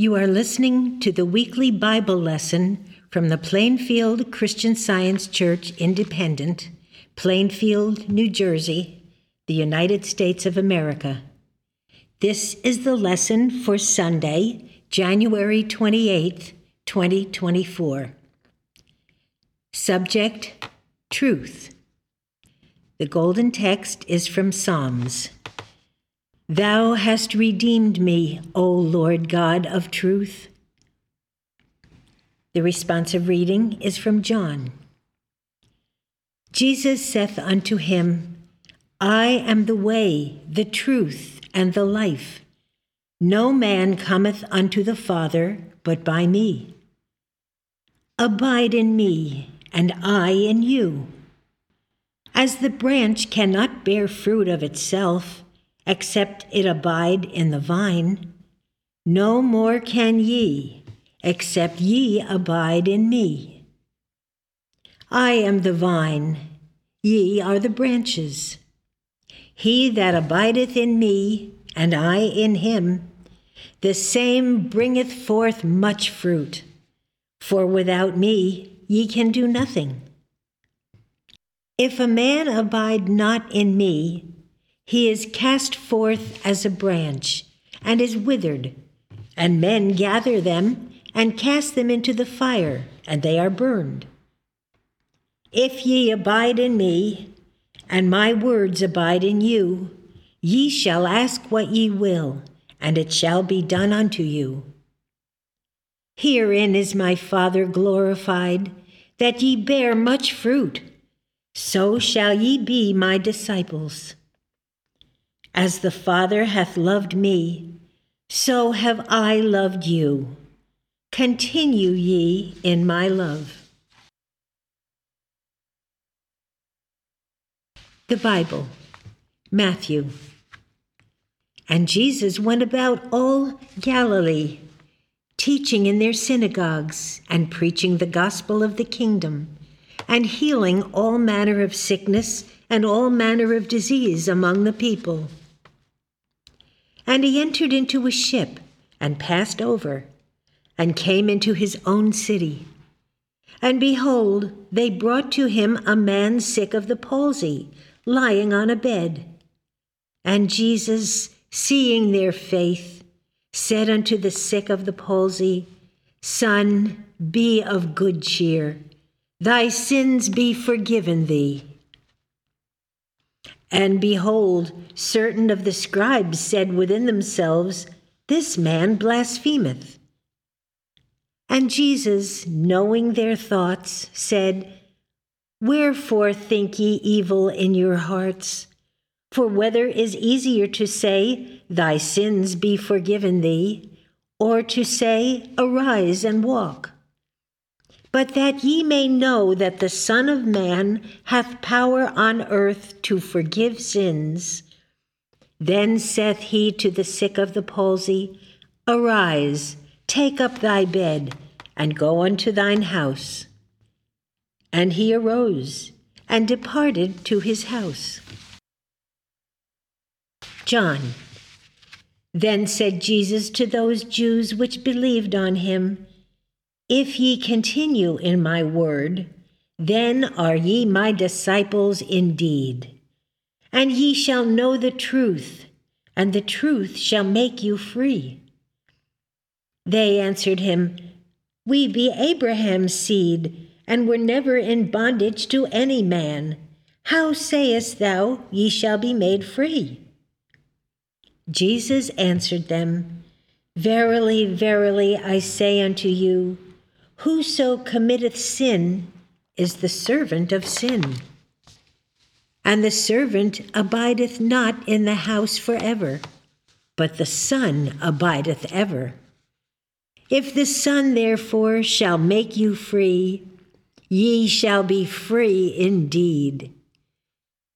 You are listening to the weekly Bible lesson from the Plainfield Christian Science Church Independent, Plainfield, New Jersey, the United States of America. This is the lesson for Sunday, January 28th, 2024. Subject Truth. The golden text is from Psalms. Thou hast redeemed me, O Lord God of truth. The responsive reading is from John. Jesus saith unto him, I am the way, the truth, and the life. No man cometh unto the Father but by me. Abide in me, and I in you. As the branch cannot bear fruit of itself, except it abide in the vine, no more can ye, except ye abide in me. I am the vine, ye are the branches. He that abideth in me, and I in him, the same bringeth forth much fruit. For without me ye can do nothing. If a man abide not in me, he is cast forth as a branch and is withered, and men gather them and cast them into the fire, and they are burned. If ye abide in me, and my words abide in you, ye shall ask what ye will, and it shall be done unto you. Herein is my Father glorified, that ye bear much fruit, so shall ye be my disciples. As the Father hath loved me, so have I loved you. Continue ye in my love. The Bible, Matthew. And Jesus went about all Galilee, teaching in their synagogues and preaching the gospel of the kingdom, and healing all manner of sickness and all manner of disease among the people. And he entered into a ship and passed over, and came into his own city. And behold, they brought to him a man sick of the palsy, lying on a bed. And Jesus, seeing their faith, said unto the sick of the palsy, Son, be of good cheer, thy sins be forgiven thee. And behold, certain of the scribes said within themselves, This man blasphemeth. And Jesus, knowing their thoughts, said, Wherefore think ye evil in your hearts? For whether is easier to say, Thy sins be forgiven thee, or to say, Arise and walk? But that ye may know that the Son of Man hath power on earth to forgive sins. Then saith he to the sick of the palsy, Arise, take up thy bed, and go unto thine house. And he arose and departed to his house. John. Then said Jesus to those Jews which believed on him, if ye continue in my word, then are ye my disciples indeed. And ye shall know the truth, and the truth shall make you free. They answered him, We be Abraham's seed, and were never in bondage to any man. How sayest thou, Ye shall be made free? Jesus answered them, Verily, verily, I say unto you, Whoso committeth sin is the servant of sin. And the servant abideth not in the house forever, but the Son abideth ever. If the Son therefore shall make you free, ye shall be free indeed.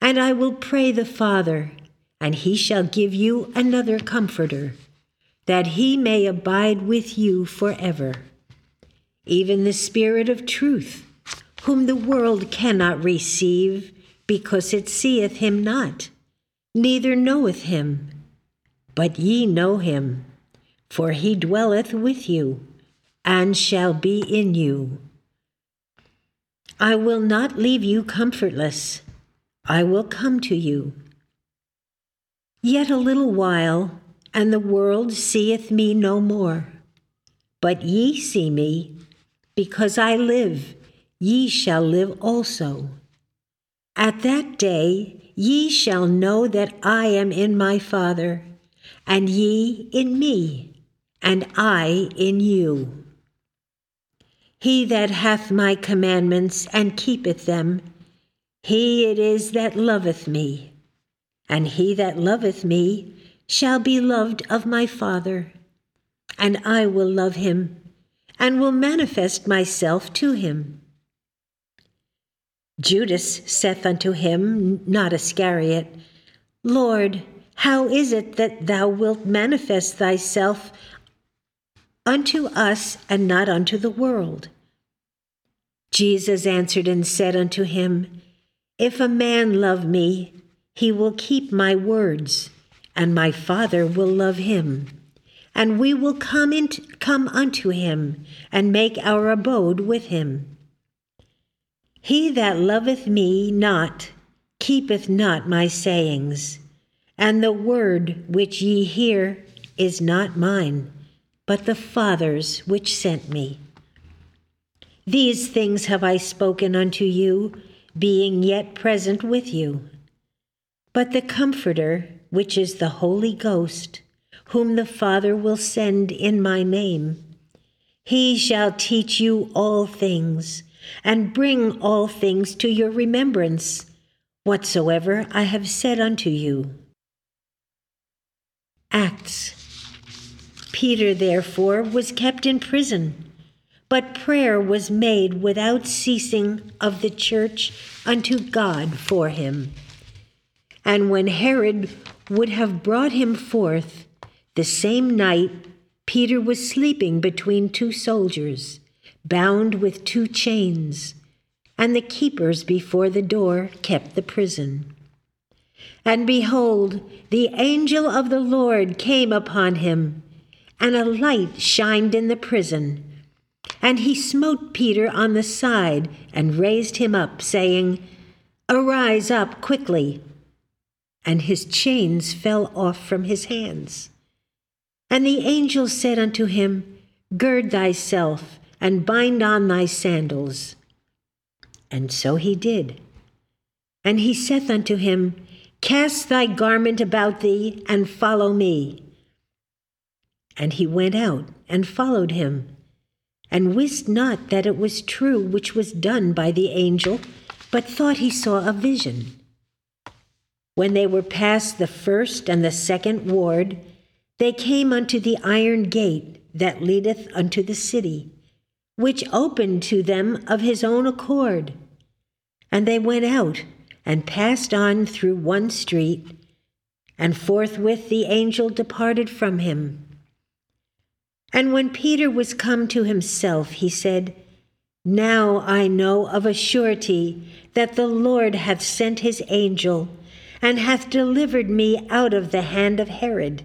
And I will pray the Father, and he shall give you another Comforter, that he may abide with you forever even the Spirit of truth, whom the world cannot receive, because it seeth him not, neither knoweth him. But ye know him, for he dwelleth with you, and shall be in you. I will not leave you comfortless, I will come to you. Yet a little while, and the world seeth me no more. But ye see me, because I live, ye shall live also. At that day ye shall know that I am in my Father, and ye in me, and I in you. He that hath my commandments and keepeth them, he it is that loveth me. And he that loveth me shall be loved of my Father, and I will love him, and will manifest myself to him. Judas saith unto him, not Iscariot, Lord, how is it that thou wilt manifest thyself unto us and not unto the world? Jesus answered and said unto him, If a man love me, he will keep my words, and my Father will love him. And we will come, into, come unto him, and make our abode with him. He that loveth me not keepeth not my sayings, and the word which ye hear is not mine, but the Father's which sent me. These things have I spoken unto you, being yet present with you. But the Comforter, which is the Holy Ghost, whom the Father will send in my name, he shall teach you all things and bring all things to your remembrance, whatsoever I have said unto you. Acts. Peter, therefore, was kept in prison, but prayer was made without ceasing of the church unto God for him. And when Herod would have brought him forth, the same night Peter was sleeping between two soldiers bound with two chains, and the keepers before the door kept the prison. And behold, the angel of the Lord came upon him, and a light shined in the prison. And he smote Peter on the side and raised him up, saying, Arise up quickly. And his chains fell off from his hands. And the angel said unto him, Gird thyself and bind on thy sandals. And so he did. And he saith unto him, Cast thy garment about thee, and follow me. And he went out and followed him, and wist not that it was true which was done by the angel, but thought he saw a vision. When they were past the first and the second ward, they came unto the iron gate that leadeth unto the city which opened to them of his own accord. And they went out and passed on through one street, and forthwith the angel departed from him. And when Peter was come to himself, he said, Now I know of a surety that the Lord hath sent his angel, and hath delivered me out of the hand of Herod,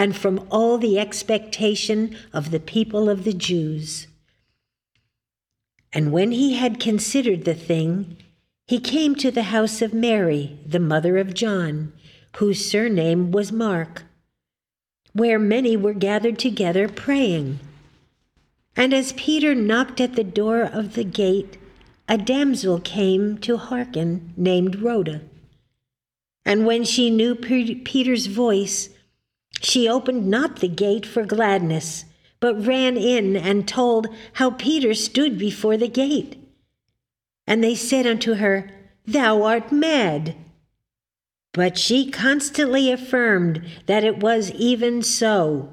and from all the expectation of the people of the Jews. And when he had considered the thing, he came to the house of Mary, the mother of John, whose surname was Mark, where many were gathered together praying. And as Peter knocked at the door of the gate, a damsel came to hearken, named Rhoda. And when she knew Peter's voice, she opened not the gate for gladness but ran in and told how Peter stood before the gate. And they said unto her, Thou art mad. But she constantly affirmed that it was even so.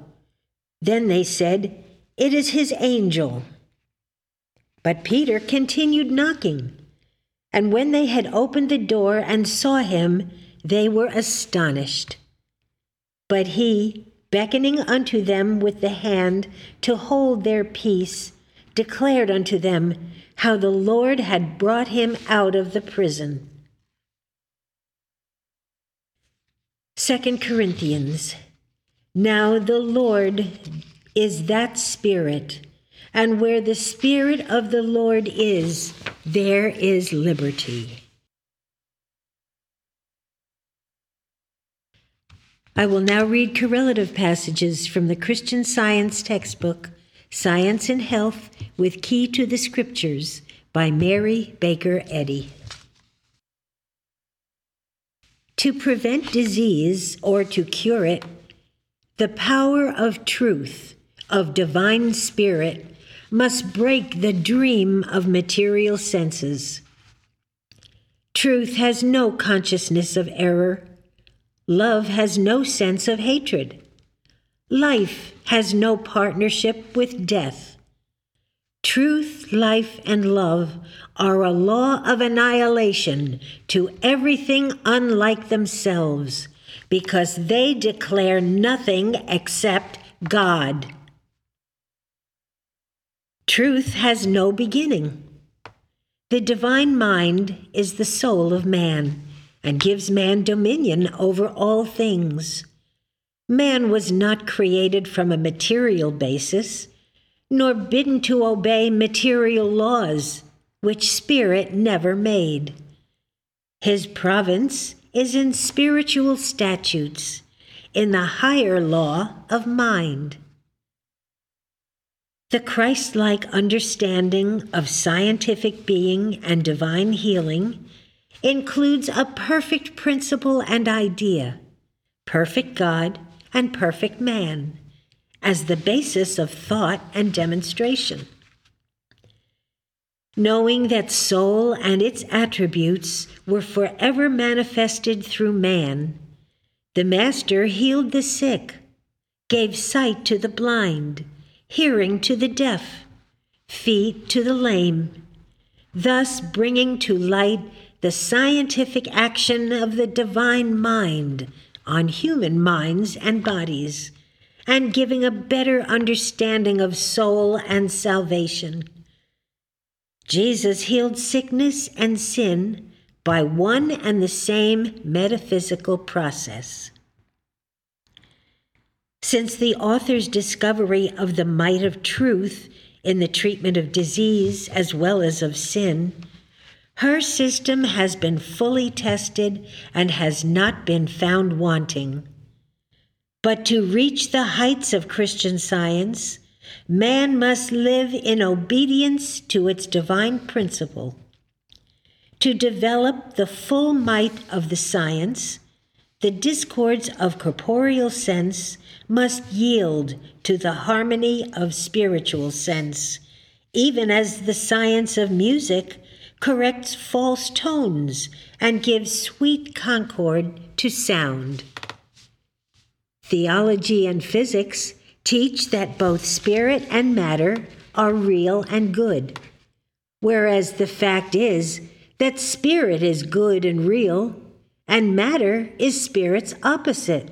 Then they said, It is his angel. But Peter continued knocking. And when they had opened the door and saw him, they were astonished. But he, beckoning unto them with the hand to hold their peace, declared unto them how the Lord had brought him out of the prison. 2 Corinthians. Now the Lord is that Spirit, and where the Spirit of the Lord is, there is liberty. I will now read correlative passages from the Christian Science textbook, Science and Health with Key to the Scriptures by Mary Baker Eddy. To prevent disease or to cure it, the power of truth, of divine spirit, must break the dream of material senses. Truth has no consciousness of error. Love has no sense of hatred. Life has no partnership with death. Truth, life, and love are a law of annihilation to everything unlike themselves because they declare nothing except God. Truth has no beginning. The divine mind is the soul of man and gives man dominion over all things. Man was not created from a material basis, nor bidden to obey material laws, which spirit never made. His province is in spiritual statutes, in the higher law of mind. The Christ like understanding of scientific being and divine healing includes a perfect principle and idea, perfect God and perfect man, as the basis of thought and demonstration. Knowing that soul and its attributes were forever manifested through man, the Master healed the sick, gave sight to the blind, hearing to the deaf, feet to the lame, thus bringing to light the scientific action of the divine mind on human minds and bodies, and giving a better understanding of soul and salvation. Jesus healed sickness and sin by one and the same metaphysical process. Since the author's discovery of the might of truth in the treatment of disease as well as of sin, her system has been fully tested and has not been found wanting. But to reach the heights of Christian science, man must live in obedience to its divine principle. To develop the full might of the science, the discords of corporeal sense must yield to the harmony of spiritual sense, even as the science of music corrects false tones, and gives sweet concord to sound. Theology and physics teach that both spirit and matter are real and good, whereas the fact is that spirit is good and real, and matter is spirit's opposite.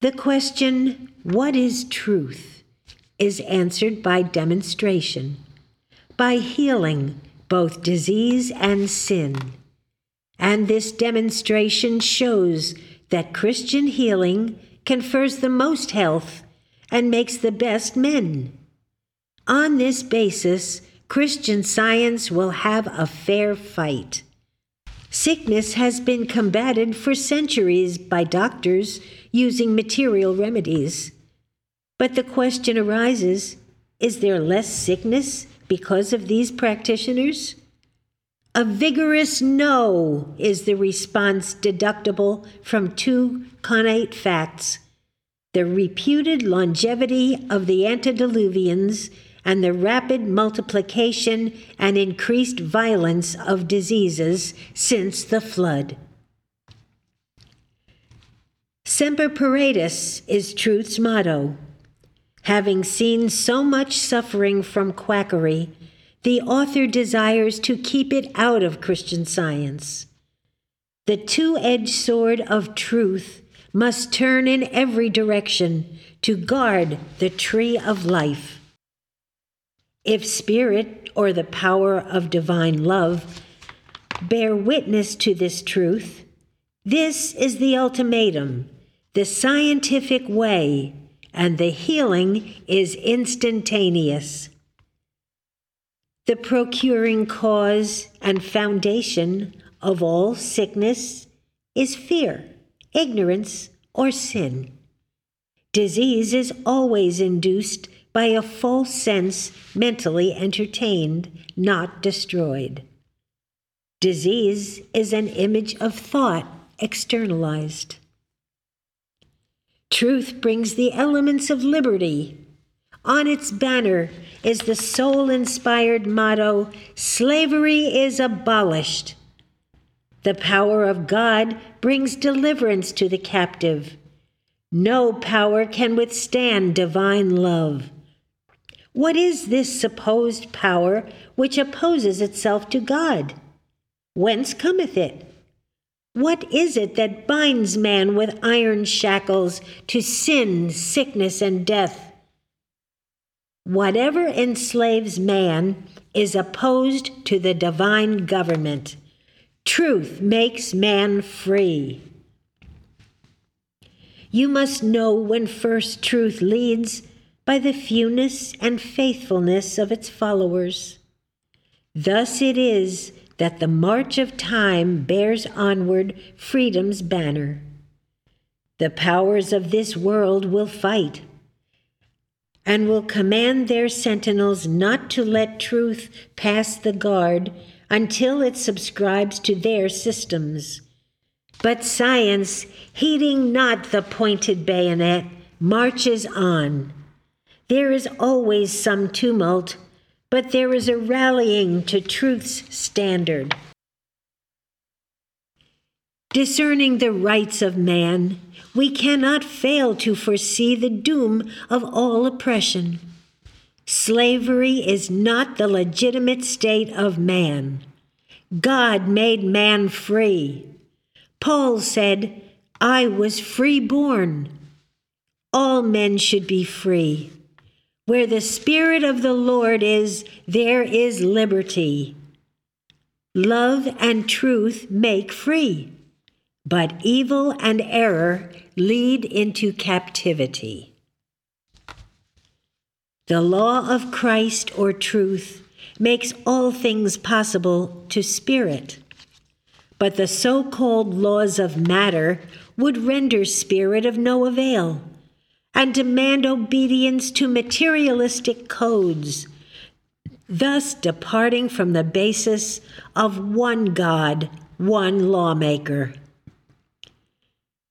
The question, What is truth? is answered by demonstration, by healing both disease and sin. And this demonstration shows that Christian healing confers the most health and makes the best men. On this basis, Christian science will have a fair fight. Sickness has been combated for centuries by doctors using material remedies. But the question arises is there less sickness because of these practitioners? A vigorous no is the response deductible from two connate facts the reputed longevity of the antediluvians and the rapid multiplication and increased violence of diseases since the flood. Semper Paratus is truth's motto. Having seen so much suffering from quackery, the author desires to keep it out of Christian science. The two edged sword of truth must turn in every direction to guard the tree of life. If spirit or the power of divine love bear witness to this truth, this is the ultimatum, the scientific way and the healing is instantaneous. The procuring cause and foundation of all sickness is fear, ignorance, or sin. Disease is always induced by a false sense mentally entertained, not destroyed. Disease is an image of thought externalized. Truth brings the elements of liberty. On its banner is the soul inspired motto Slavery is abolished. The power of God brings deliverance to the captive. No power can withstand divine love. What is this supposed power which opposes itself to God? Whence cometh it? What is it that binds man with iron shackles to sin, sickness, and death? Whatever enslaves man is opposed to the divine government. Truth makes man free. You must know when first truth leads by the fewness and faithfulness of its followers. Thus it is that the march of time bears onward freedom's banner. The powers of this world will fight and will command their sentinels not to let truth pass the guard until it subscribes to their systems. But science, heeding not the pointed bayonet, marches on there is always some tumult, but there is a rallying to truth's standard. Discerning the rights of man, we cannot fail to foresee the doom of all oppression. Slavery is not the legitimate state of man. God made man free. Paul said, I was free born. All men should be free. Where the Spirit of the Lord is, there is liberty. Love and truth make free, but evil and error lead into captivity. The law of Christ or truth makes all things possible to spirit, but the so called laws of matter would render spirit of no avail and demand obedience to materialistic codes, thus departing from the basis of one God, one lawmaker.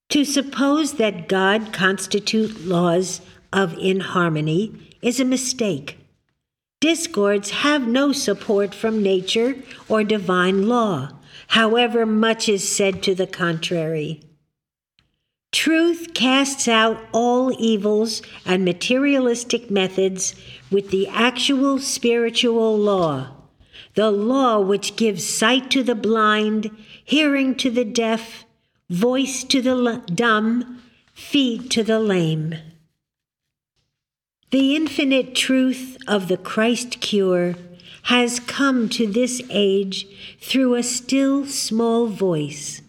To suppose that God constitute laws of inharmony is a mistake. Discords have no support from nature or divine law, however much is said to the contrary. Truth casts out all evils and materialistic methods with the actual spiritual law, the law which gives sight to the blind, hearing to the deaf, voice to the dumb, feet to the lame. The infinite truth of the Christ cure has come to this age through a still small voice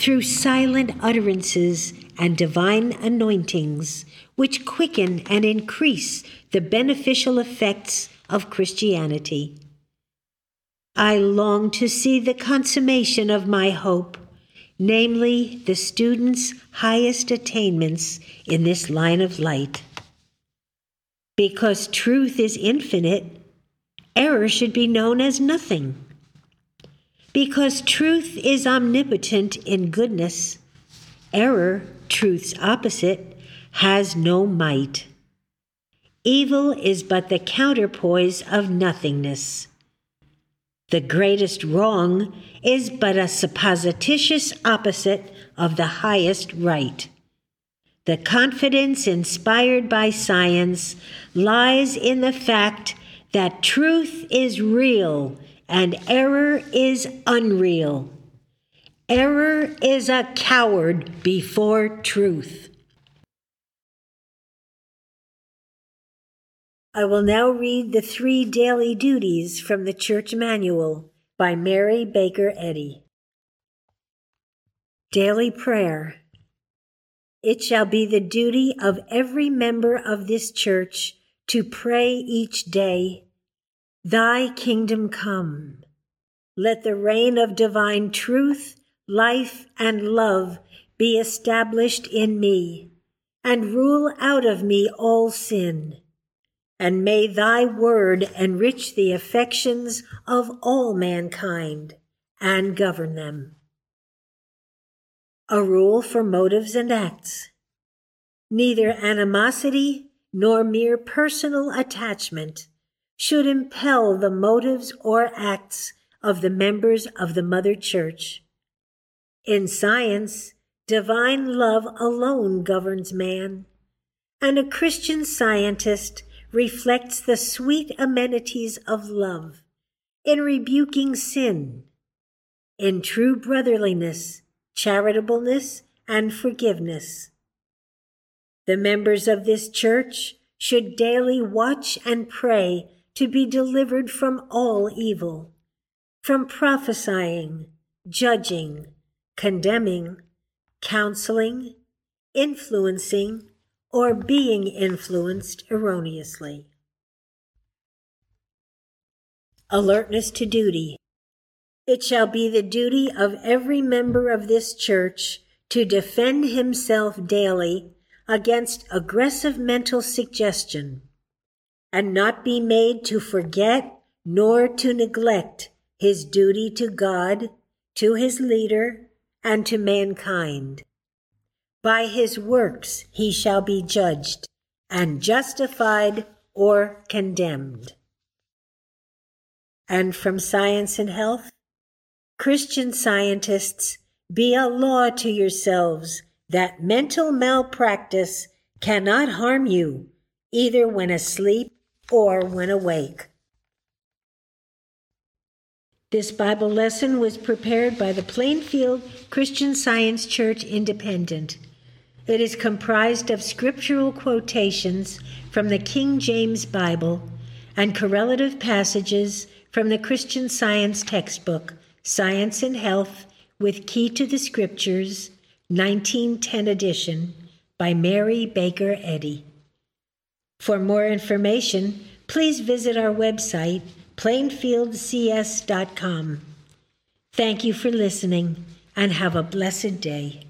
through silent utterances and divine anointings, which quicken and increase the beneficial effects of Christianity. I long to see the consummation of my hope, namely the student's highest attainments in this line of light. Because truth is infinite, error should be known as nothing. Because truth is omnipotent in goodness, error, truth's opposite, has no might. Evil is but the counterpoise of nothingness. The greatest wrong is but a supposititious opposite of the highest right. The confidence inspired by science lies in the fact that truth is real and error is unreal. Error is a coward before truth. I will now read the three daily duties from the Church Manual by Mary Baker Eddy. Daily Prayer It shall be the duty of every member of this church to pray each day, Thy kingdom come. Let the reign of divine truth, life, and love be established in me, and rule out of me all sin. And may thy word enrich the affections of all mankind and govern them. A rule for motives and acts. Neither animosity nor mere personal attachment should impel the motives or acts of the members of the Mother Church. In science, divine love alone governs man, and a Christian scientist reflects the sweet amenities of love in rebuking sin, in true brotherliness, charitableness, and forgiveness. The members of this church should daily watch and pray to be delivered from all evil from prophesying, judging, condemning, counseling, influencing, or being influenced erroneously. Alertness to duty. It shall be the duty of every member of this church to defend himself daily against aggressive mental suggestion and not be made to forget nor to neglect his duty to God, to his leader, and to mankind. By his works he shall be judged, and justified or condemned. And from Science and Health, Christian scientists, be a law to yourselves that mental malpractice cannot harm you, either when asleep or when awake. This Bible lesson was prepared by the Plainfield Christian Science Church Independent. It is comprised of scriptural quotations from the King James Bible and correlative passages from the Christian Science textbook, Science and Health with Key to the Scriptures, 1910 edition, by Mary Baker Eddy. For more information, please visit our website plainfieldcs.com. Thank you for listening and have a blessed day.